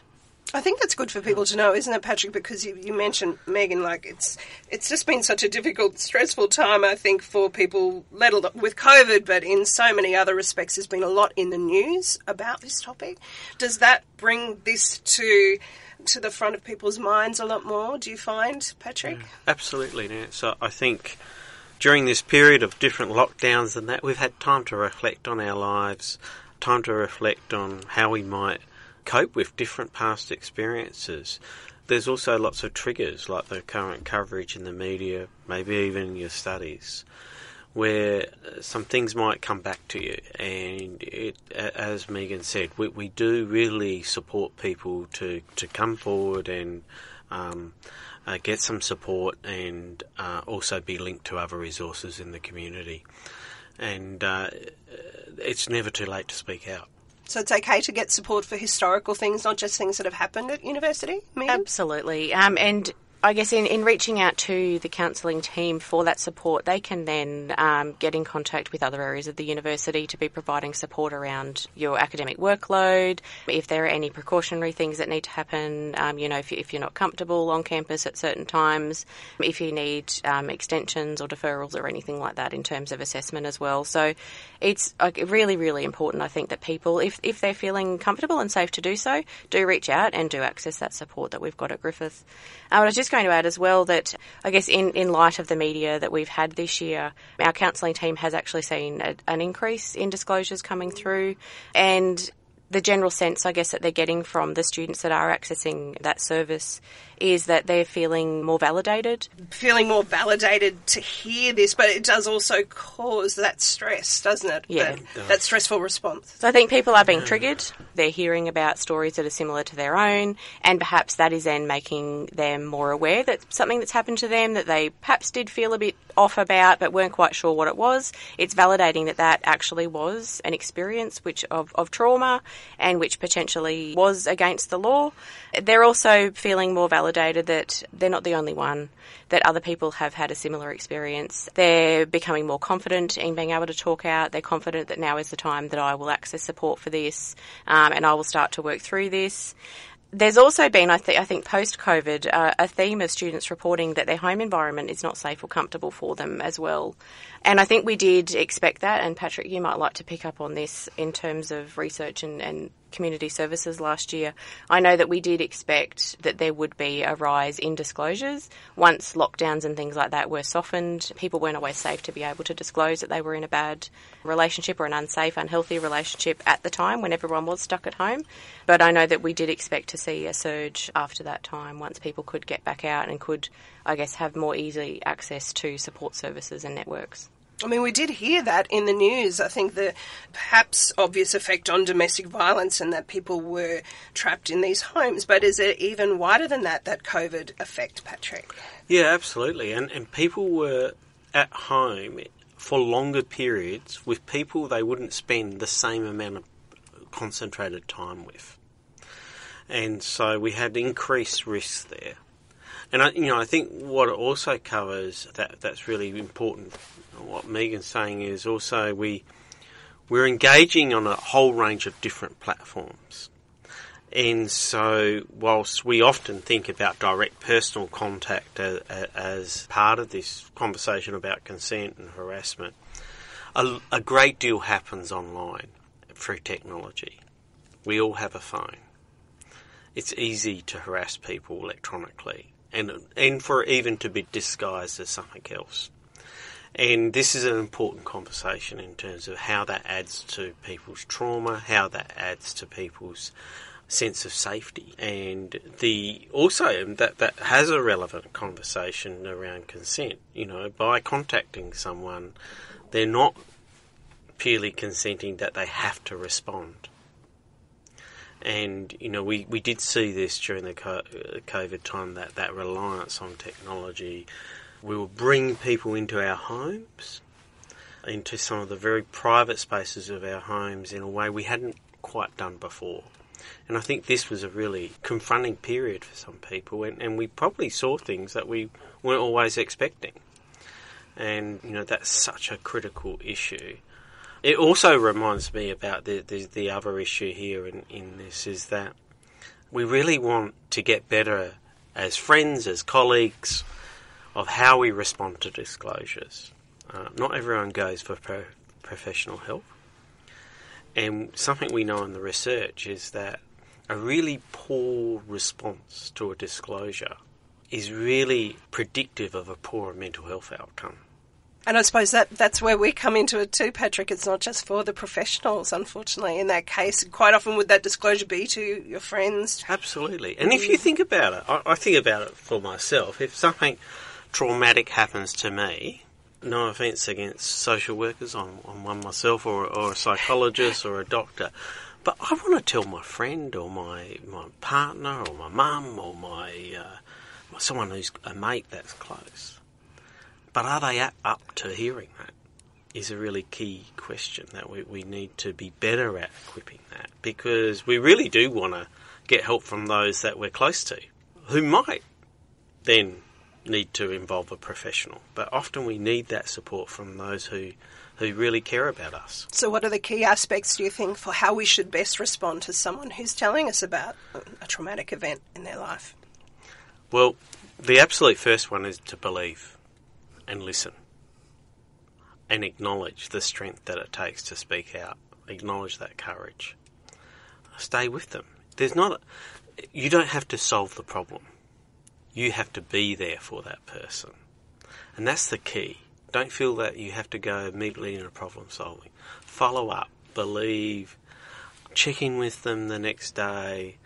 I think that's good for people to know, isn't it, Patrick? Because you, you mentioned Megan, like it's it's just been such a difficult, stressful time. I think for people, let alone with COVID, but in so many other respects, there's been a lot in the news about this topic. Does that bring this to to the front of people's minds a lot more? Do you find, Patrick? Yeah, absolutely, Nance. So I think during this period of different lockdowns and that, we've had time to reflect on our lives, time to reflect on how we might cope with different past experiences. There's also lots of triggers, like the current coverage in the media, maybe even your studies, where some things might come back to you. And it, as Megan said, we, we do really support people to, to come forward and um, uh, get some support and uh, also be linked to other resources in the community. And uh, it's never too late to speak out. So it's okay to get support for historical things, not just things that have happened at university? Absolutely. Um, and I guess in, in reaching out to the counselling team for that support, they can then um, get in contact with other areas of the university to be providing support around your academic workload. If there are any precautionary things that need to happen, um, you know, if, if, you're not comfortable on campus at certain times, if you need um, extensions or deferrals or anything like that in terms of assessment as well. So it's really, really important, I think, that people, if, if they're feeling comfortable and safe to do so, do reach out and do access that support that we've got at Griffith. Uh, I was just going to add as well that I guess in, in light of the media that we've had this year, our counselling team has actually seen a, an increase in disclosures coming through. And the general sense, I guess, that they're getting from the students that are accessing that service is that they're feeling more validated. Feeling more validated to hear this, but it does also cause that stress, doesn't it? Yeah. That, that stressful response. So I think people are being triggered. They're hearing about stories that are similar to their own, and perhaps that is then making them more aware that something that's happened to them that they perhaps did feel a bit off about but weren't quite sure what it was. It's validating that that actually was an experience which of, of trauma and which potentially was against the law. They're also feeling more validated that they're not the only one, that other people have had a similar experience. They're becoming more confident in being able to talk out. They're confident that now is the time that I will access support for this um, and I will start to work through this. There's also been, I, th- I think, post COVID, uh, a theme of students reporting that their home environment is not safe or comfortable for them as well. And I think we did expect that. And Patrick, you might like to pick up on this in terms of research and, and community services last year. I know that we did expect that there would be a rise in disclosures once lockdowns and things like that were softened. People weren't always safe to be able to disclose that they were in a bad relationship or an unsafe, unhealthy relationship at the time when everyone was stuck at home. But I know that we did expect to see a surge after that time once people could get back out and could, I guess, have more easy access to support services and networks. I mean, we did hear that in the news. I think the perhaps obvious effect on domestic violence and that people were trapped in these homes. But is it even wider than that, that COVID effect, Patrick? Yeah, absolutely. And, and people were at home for longer periods with people they wouldn't spend the same amount of concentrated time with. And so we had increased risks there. And I, you know, I think what it also covers that that's really important what Megan's saying is also we we're engaging on a whole range of different platforms. And so, whilst we often think about direct personal contact as, as part of this conversation about consent and harassment, a, a great deal happens online through technology. We all have a phone. It's easy to harass people electronically, and and for even to be disguised as something else. And this is an important conversation in terms of how that adds to people's trauma, how that adds to people's sense of safety, and the also um, that that has a relevant conversation around consent. You know, by contacting someone, they're not purely consenting that they have to respond. And you know, we, we did see this during the uh, COVID time that that reliance on technology we will bring people into our homes, into some of the very private spaces of our homes in a way we hadn't quite done before. And I think this was a really confronting period for some people, and, and we probably saw things that we weren't always expecting. And, you know, that's such a critical issue. It also reminds me about the, the, the other issue here in, in this is that we really want to get better as friends, as colleagues, of how we respond to disclosures. Uh, not everyone goes for pro- professional help. And something we know in the research is that a really poor response to a disclosure is really predictive of a poorer mental health outcome. And I suppose that that's where we come into it too, Patrick. It's not just for the professionals, unfortunately. In that case, quite often would that disclosure be to your friends? Absolutely. And if you think about it, I, I think about it for myself. If something traumatic happens to me, no offence against social workers, I'm, I'm one myself, or, or a psychologist or a doctor, but I want to tell my friend or my, my partner or my mum or my uh, someone who's a mate that's close. But are they up to hearing that? Is a really key question that we, we need to be better at equipping that because we really do want to get help from those that we're close to who might then need to involve a professional. But often we need that support from those who, who really care about us. So, what are the key aspects, do you think, for how we should best respond to someone who's telling us about a traumatic event in their life? Well, the absolute first one is to believe and listen and acknowledge the strength that it takes to speak out, acknowledge that courage. Stay with them. There's not, you don't have to solve the problem. You have to be there for that person. And that's the key. Don't feel that you have to go immediately into problem solving. Follow up, believe, check in with them the next day,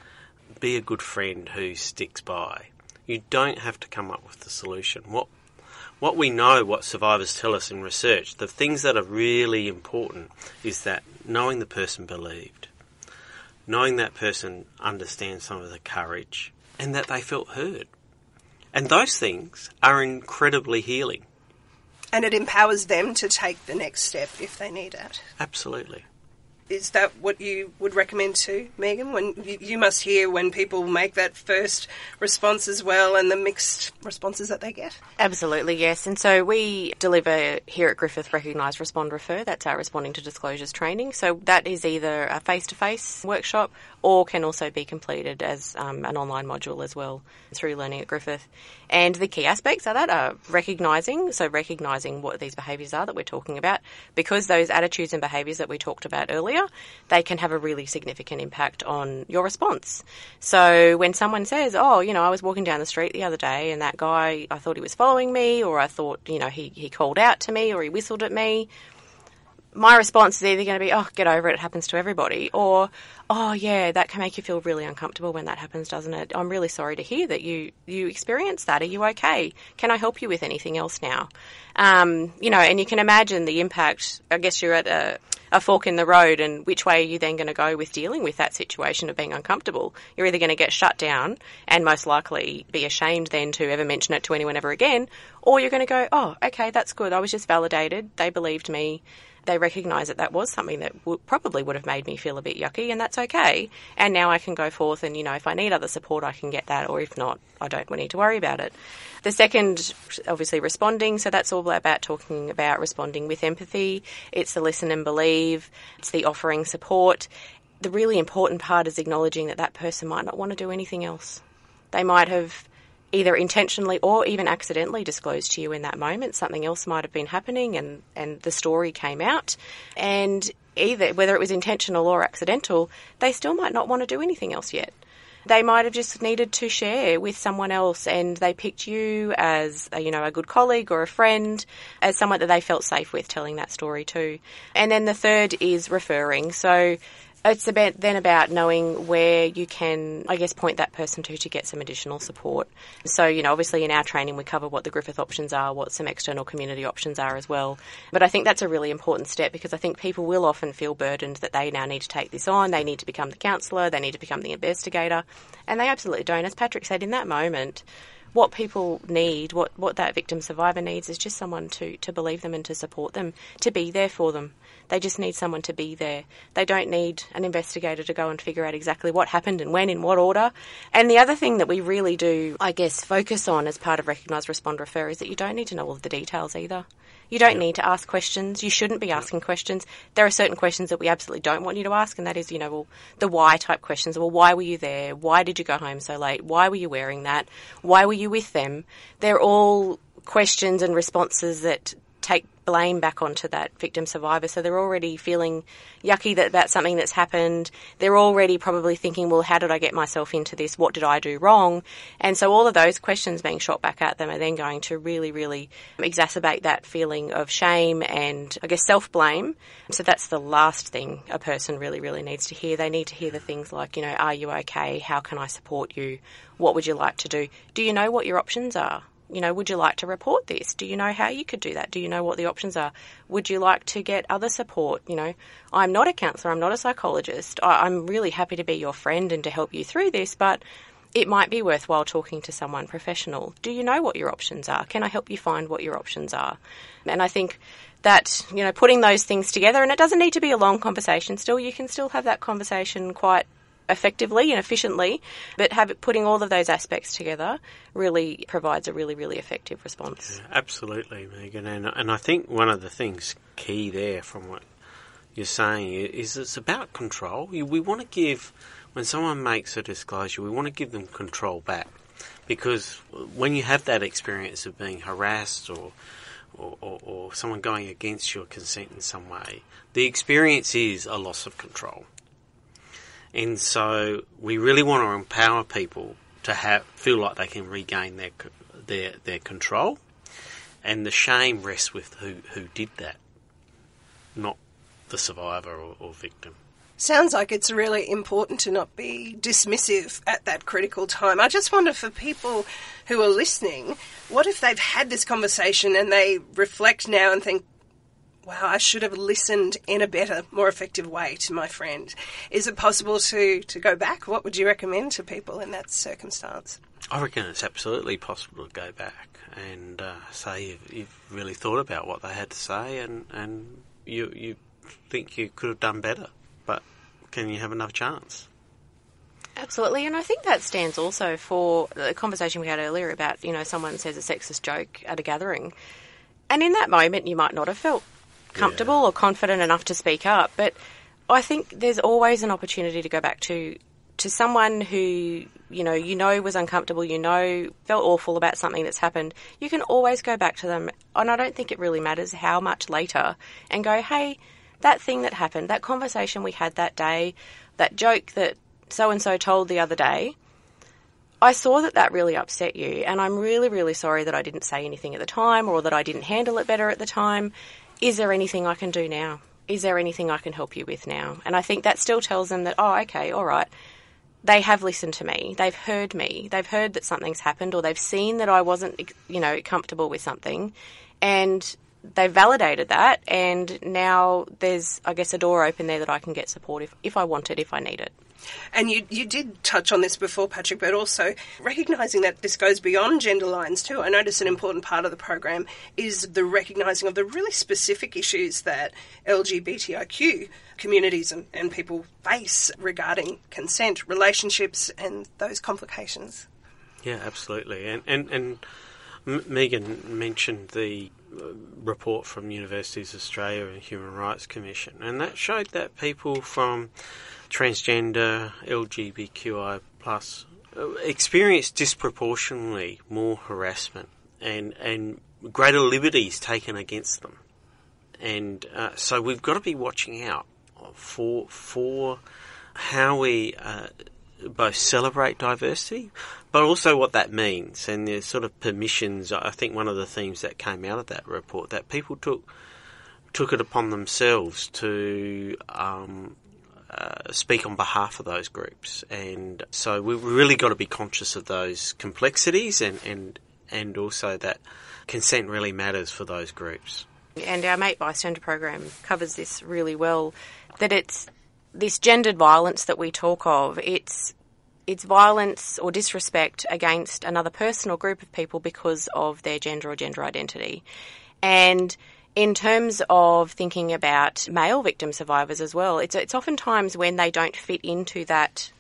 be a good friend who sticks by. You don't have to come up with the solution. What what we know, what survivors tell us in research, the things that are really important is that knowing the person believed, knowing that person understands some of the courage, and that they felt heard. And those things are incredibly healing. And it empowers them to take the next step if they need it. Absolutely is that what you would recommend to Megan? When you, you, must hear when people make that first response as well, and the mixed responses that they get. Absolutely, yes. And so we deliver here at Griffith Recognise Respond Refer. That's our responding to disclosures training. So that is either a face-to-face workshop or can also be completed as um, an online module as well through Learning at Griffith. And the key aspects of that are recognising, so recognising what these behaviours are that we're talking about, because those attitudes and behaviours that we talked about earlier, they can have a really significant impact on your response. So when someone says, oh, you know, I was walking down the street the other day and that guy, I thought he was following me, or I thought, you know, he, he called out to me or he whistled at me, my response is either going to be, oh, get over it, it happens to everybody, or, oh, yeah, that can make you feel really uncomfortable when that happens, doesn't it? I'm really sorry to hear that you, you experienced that. Are you okay? Can I help you with anything else now? Um, you know, and you can imagine the impact. I guess you're at a, a fork in the road, and which way are you then going to go with dealing with that situation of being uncomfortable? You're either going to get shut down and most likely be ashamed then to ever mention it to anyone ever again, or you're going to go, oh, okay, that's good. I was just validated. They believed me they recognise that that was something that w- probably would have made me feel a bit yucky, and that's okay. And now I can go forth, and you know, if I need other support, I can get that, or if not, I don't need to worry about it. The second, obviously, responding. So that's all about talking about responding with empathy. It's the listen and believe. It's the offering support. The really important part is acknowledging that that person might not want to do anything else. They might have either intentionally or even accidentally disclosed to you in that moment. Something else might have been happening and, and the story came out. And either, whether it was intentional or accidental, they still might not want to do anything else yet. They might have just needed to share with someone else and they picked you as, a, you know, a good colleague or a friend, as someone that they felt safe with telling that story to. And then the third is referring. So it's about then about knowing where you can, I guess, point that person to to get some additional support. So, you know, obviously in our training we cover what the Griffith options are, what some external community options are as well. But I think that's a really important step because I think people will often feel burdened that they now need to take this on, they need to become the counsellor, they need to become the investigator, and they absolutely don't. As Patrick said, in that moment, what people need, what, what that victim survivor needs, is just someone to, to believe them and to support them, to be there for them. They just need someone to be there. They don't need an investigator to go and figure out exactly what happened and when, in what order. And the other thing that we really do, I guess, focus on as part of Recognise, Respond, Refer is that you don't need to know all of the details either. You don't need to ask questions. You shouldn't be asking questions. There are certain questions that we absolutely don't want you to ask, and that is, you know, well, the why type questions. Well, why were you there? Why did you go home so late? Why were you wearing that? Why were you with them? They're all questions and responses that take blame back onto that victim survivor. So they're already feeling yucky that, about something that's happened. They're already probably thinking, well, how did I get myself into this? What did I do wrong? And so all of those questions being shot back at them are then going to really, really exacerbate that feeling of shame and I guess self blame. So that's the last thing a person really, really needs to hear. They need to hear the things like, you know, are you okay? How can I support you? What would you like to do? Do you know what your options are? You know, would you like to report this? Do you know how you could do that? Do you know what the options are? Would you like to get other support? You know, I'm not a counsellor, I'm not a psychologist. I, am really happy to be your friend and to help you through this, but it might be worthwhile talking to someone professional. Do you know what your options are? Can I help you find what your options are? And I think that, you know, putting those things together, and it doesn't need to be a long conversation still, you can still have that conversation quite effectively and efficiently, but have putting all of those aspects together really provides a really, really effective response. Yeah, absolutely, Megan. And, and I think one of the things key there from what you're saying is it's about control. We want to give, when someone makes a disclosure, we want to give them control back. Because when you have that experience of being harassed or or, or, or, someone going against your consent in some way, the experience is a loss of control. And so we really want to empower people to have feel like they can regain their their their control, and the shame rests with who who did that, not the survivor or, or victim. Sounds like it's really important to not be dismissive at that critical time. I just wonder for people who are listening, what if they've had this conversation and they reflect now and think, wow, I should have listened in a better, more effective way to my friend. Is it possible to, to go back? What would you recommend to people in that circumstance? I reckon it's absolutely possible to go back and uh, say you've, you've, really thought about what they had to say and, and you, you think you could have done better, but can you have another chance? Absolutely, and I think that stands also for the conversation we had earlier about, you know, someone says a sexist joke at a gathering. And in that moment, you might not have felt comfortable yeah. or confident enough to speak up. But I think there's always an opportunity to go back to to someone who you know you know was uncomfortable, you know felt awful about something that's happened. You can always go back to them, and I don't think it really matters how much later, and go, hey, that thing that happened, that conversation we had that day, that joke that so and so told the other day. I saw that that really upset you, and I'm really, really sorry that I didn't say anything at the time or that I didn't handle it better at the time is there anything I can do now? Is there anything I can help you with now? And I think that still tells them that, oh, okay, all right. They have listened to me. They've heard me. They've heard that something's happened or they've seen that I wasn't, you know, comfortable with something. And they've validated that. And now there's, I guess, a door open there that I can get support if, if I want it, if I need it. And you, you did touch on this before, Patrick, but also recognising that this goes beyond gender lines too. I notice an important part of the program is the recognising of the really specific issues that LGBTIQ communities and, and people face regarding consent, relationships, and those complications. Yeah, absolutely. And, and, and Megan mentioned the report from Universities Australia and Human Rights Commission, and that showed that people from transgender, LGBTQI plus uh, experience disproportionately more harassment and and greater liberties taken against them, and uh, so we've got to be watching out for for how we uh, both celebrate diversity, but also what that means and the sort of permissions. I think one of the themes that came out of that report that people took took it upon themselves to um, uh, speak on behalf of those groups. And so we've really got to be conscious of those complexities and, and, and also that consent really matters for those groups. And our Mate Bystander program covers this really well that it's this gendered violence that we talk of, it's it's violence or disrespect against another person or group of people because of their gender or gender identity. And in terms of thinking about male victim survivors as well, it's, it's oftentimes when they don't fit into that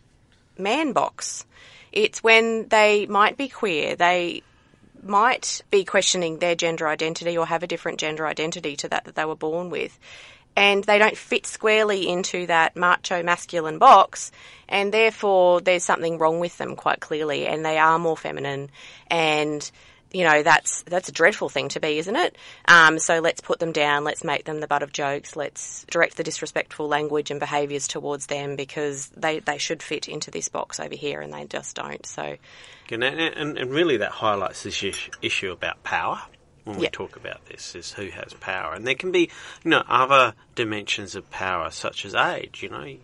man box. It's when they might be queer, they might be questioning their gender identity or have a different gender identity to that that they were born with. And they don't fit squarely into that macho masculine box, and therefore there's something wrong with them quite clearly, and they are more feminine and you know that's that's a dreadful thing to be, isn't it? Um, so let's put them down. Let's make them the butt of jokes. Let's direct the disrespectful language and behaviours towards them because they, they should fit into this box over here, and they just don't. So, and, and, and really, that highlights this issue about power when we yep. talk about this is who has power, and there can be you know other dimensions of power such as age. You know,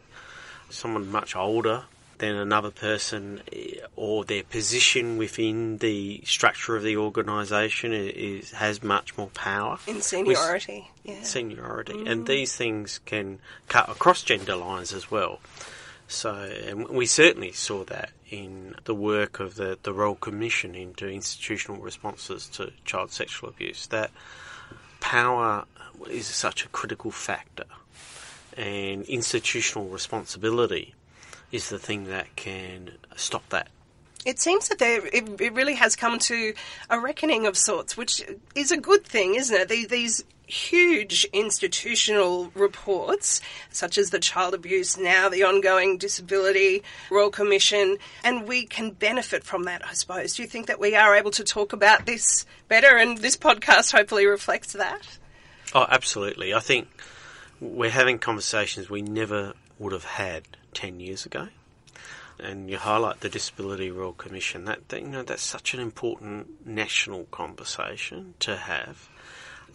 someone much older than another person eh, or their position within the structure of the organisation is, has much more power. In seniority, yeah. Seniority. Mm. And these things can cut across gender lines as well. So, and we certainly saw that in the work of the, the Royal Commission into institutional responses to child sexual abuse, that power is such a critical factor and institutional responsibility is the thing that can stop that. It seems that there it, it really has come to a reckoning of sorts, which is a good thing, isn't it? These, these huge institutional reports, such as the child abuse, now the ongoing disability Royal Commission, and we can benefit from that, I suppose. Do you think that we are able to talk about this better, and this podcast hopefully reflects that? Oh, absolutely. I think we're having conversations we never would have had 10 years ago. And you highlight the Disability Royal Commission. That, that you know that's such an important national conversation to have.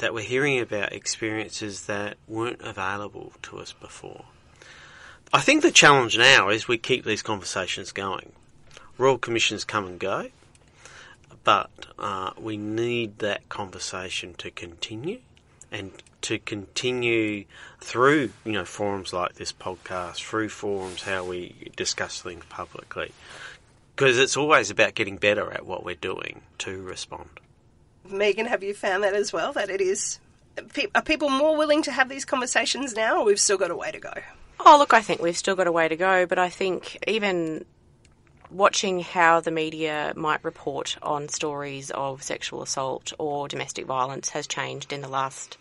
That we're hearing about experiences that weren't available to us before. I think the challenge now is we keep these conversations going. Royal Commissions come and go, but uh, we need that conversation to continue and to continue through you know forums like this podcast, through forums how we discuss things publicly, because it's always about getting better at what we're doing to respond. Megan, have you found that as well? That it is are people more willing to have these conversations now, or we've still got a way to go? Oh, look, I think we've still got a way to go, but I think even watching how the media might report on stories of sexual assault or domestic violence has changed in the last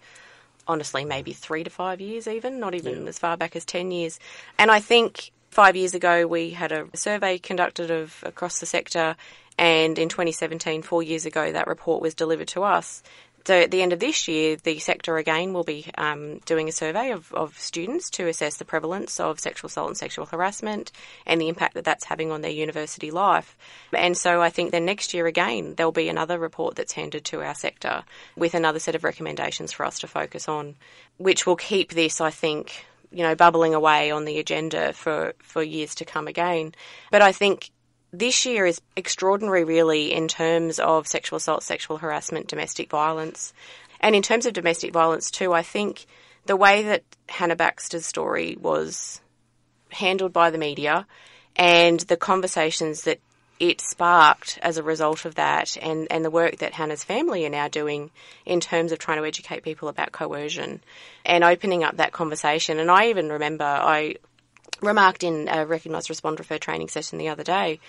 honestly maybe three to five years even not even yeah. as far back as 10 years and i think five years ago we had a survey conducted of across the sector and in 2017 four years ago that report was delivered to us so at the end of this year, the sector again will be um, doing a survey of, of students to assess the prevalence of sexual assault and sexual harassment and the impact that that's having on their university life. And so I think then next year again, there'll be another report that's handed to our sector with another set of recommendations for us to focus on, which will keep this, I think, you know, bubbling away on the agenda for, for years to come again. But I think this year is extraordinary, really, in terms of sexual assault, sexual harassment, domestic violence. And in terms of domestic violence, too, I think the way that Hannah Baxter's story was handled by the media and the conversations that it sparked as a result of that and, and the work that Hannah's family are now doing in terms of trying to educate people about coercion and opening up that conversation. And I even remember I remarked in a recognised respond refer training session the other day,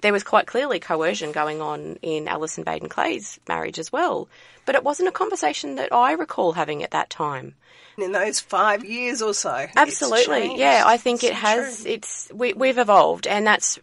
there was quite clearly coercion going on in Allison Baden-Clay's marriage as well. But it wasn't a conversation that I recall having at that time. In those five years or so. Absolutely. Yeah, I think it's it has true. it's we, we've evolved and that's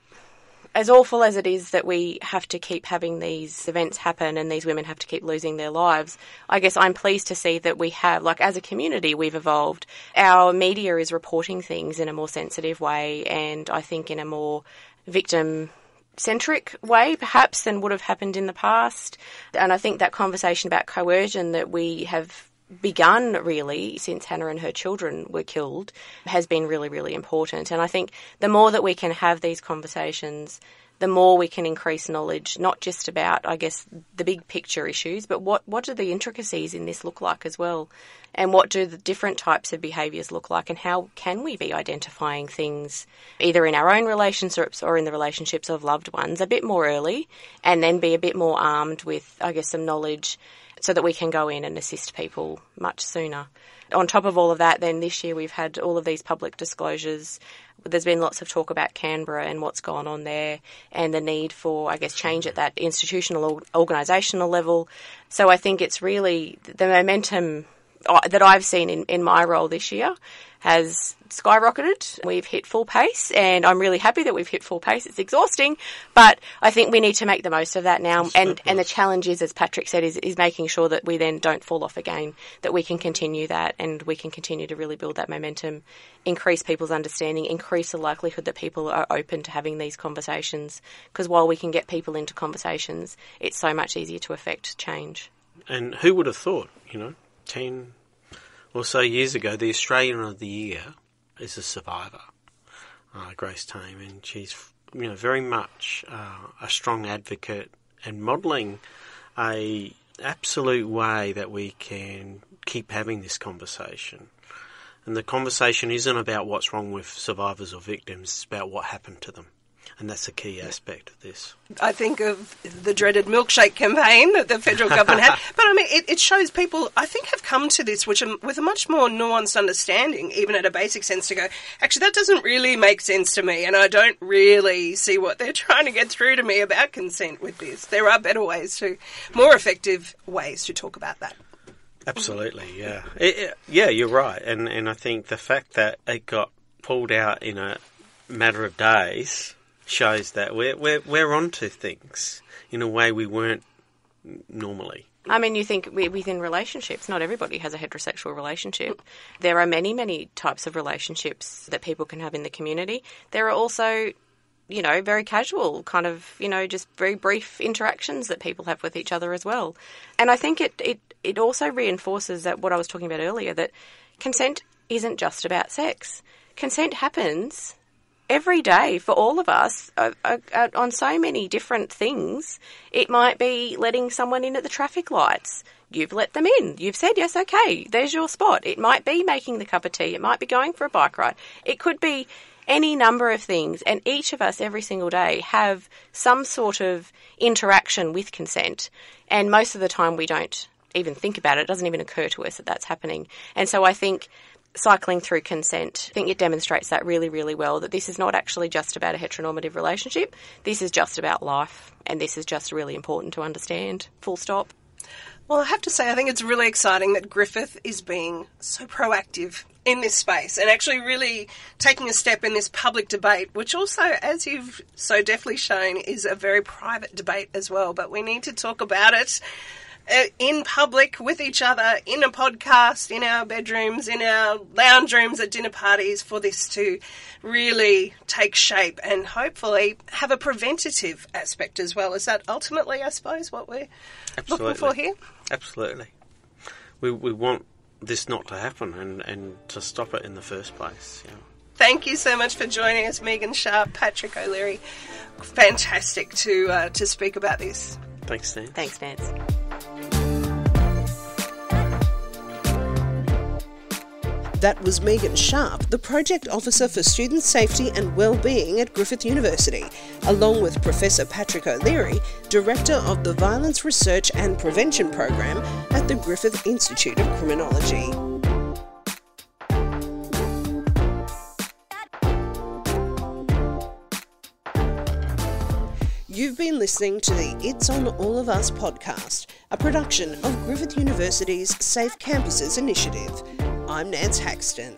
as awful as it is that we have to keep having these events happen and these women have to keep losing their lives, I guess I'm pleased to see that we have, like as a community, we've evolved. Our media is reporting things in a more sensitive way and I think in a more victim centric way, perhaps, than would have happened in the past. And I think that conversation about coercion that we have begun really since Hannah and her children were killed has been really, really important. And I think the more that we can have these conversations, the more we can increase knowledge, not just about, I guess, the big picture issues, but what, what do the intricacies in this look like as well? And what do the different types of behaviours look like? And how can we be identifying things either in our own relationships or in the relationships of loved ones a bit more early and then be a bit more armed with, I guess, some knowledge so that we can go in and assist people much sooner. On top of all of that, then this year we've had all of these public disclosures. There's been lots of talk about Canberra and what's gone on there and the need for, I guess, change at that institutional, organisational level. So I think it's really the momentum uh, that I've seen in, in my role this year has skyrocketed. We've hit full pace, and I'm really happy that we've hit full pace. It's exhausting, but I think we need to make the most of that now. And and the challenge is, as Patrick said, is, is making sure that we then don't fall off again, that we can continue that, and we can continue to really build that momentum, increase people's understanding, increase the likelihood that people are open to having these conversations. Because while we can get people into conversations, it's so much easier to affect change. And who would have thought, you know, 10, also, years ago, the Australian of the Year is a survivor, uh, Grace Tame, and she's you know very much uh, a strong advocate and modelling a absolute way that we can keep having this conversation. And the conversation isn't about what's wrong with survivors or victims, it's about what happened to them. And that's a key aspect of this. I think of the dreaded milkshake campaign that the federal government had. But I mean, it, it, shows people, I think, have come to this which um, with a much more nuanced understanding, even at a basic sense, to go, actually, that doesn't really make sense to me, and I don't really see what they're trying to get through to me about consent with this. There are better ways to, more effective ways to talk about that. Absolutely, yeah. It, it, yeah, you're right. And, and I think the fact that it got pulled out in a matter of days shows that we're, we're, we're onto things in a way we weren't normally. I mean, you think within relationships, not everybody has a heterosexual relationship. There are many, many types of relationships that people can have in the community. There are also, you know, very casual, kind of, you know, just very brief interactions that people have with each other as well. And I think it, it, it also reinforces that what I was talking about earlier that consent isn't just about sex. Consent happens every day for all of us uh, uh, uh, on so many different things. It might be letting someone in at the traffic lights. You've let them in. You've said, yes, okay, there's your spot. It might be making the cup of tea. It might be going for a bike ride. It could be any number of things. And each of us every single day have some sort of interaction with consent. And most of the time we don't even think about it. It doesn't even occur to us that that's happening. And so I think cycling through consent, I think it demonstrates that really, really well that this is not actually just about a heteronormative relationship. This is just about life, and this is just really important to understand. Full stop. Well, I have to say, I think it's really exciting that Griffith is being so proactive in this space and actually really taking a step in this public debate, which also, as you've so deftly shown, is a very private debate as well. But we need to talk about it in public with each other, in a podcast, in our bedrooms, in our lounge rooms at dinner parties for this to really take shape and hopefully have a preventative aspect as well. Is that ultimately, I suppose, what we're Absolutely. looking for here? Absolutely. We, we want this not to happen and, and to stop it in the first place. Yeah. Thank you so much for joining us, Megan Sharp, Patrick O'Leary. Fantastic to uh, to speak about this. Thanks, Nance. Thanks, Nance. That was Megan Sharp, the Project Officer for Student Safety and Wellbeing at Griffith University, along with Professor Patrick O'Leary, Director of the Violence Research and Prevention Program at the Griffith Institute of Criminology. You've been listening to the It's on All of Us podcast, a production of Griffith University's Safe Campuses initiative. I'm Nance Haxton.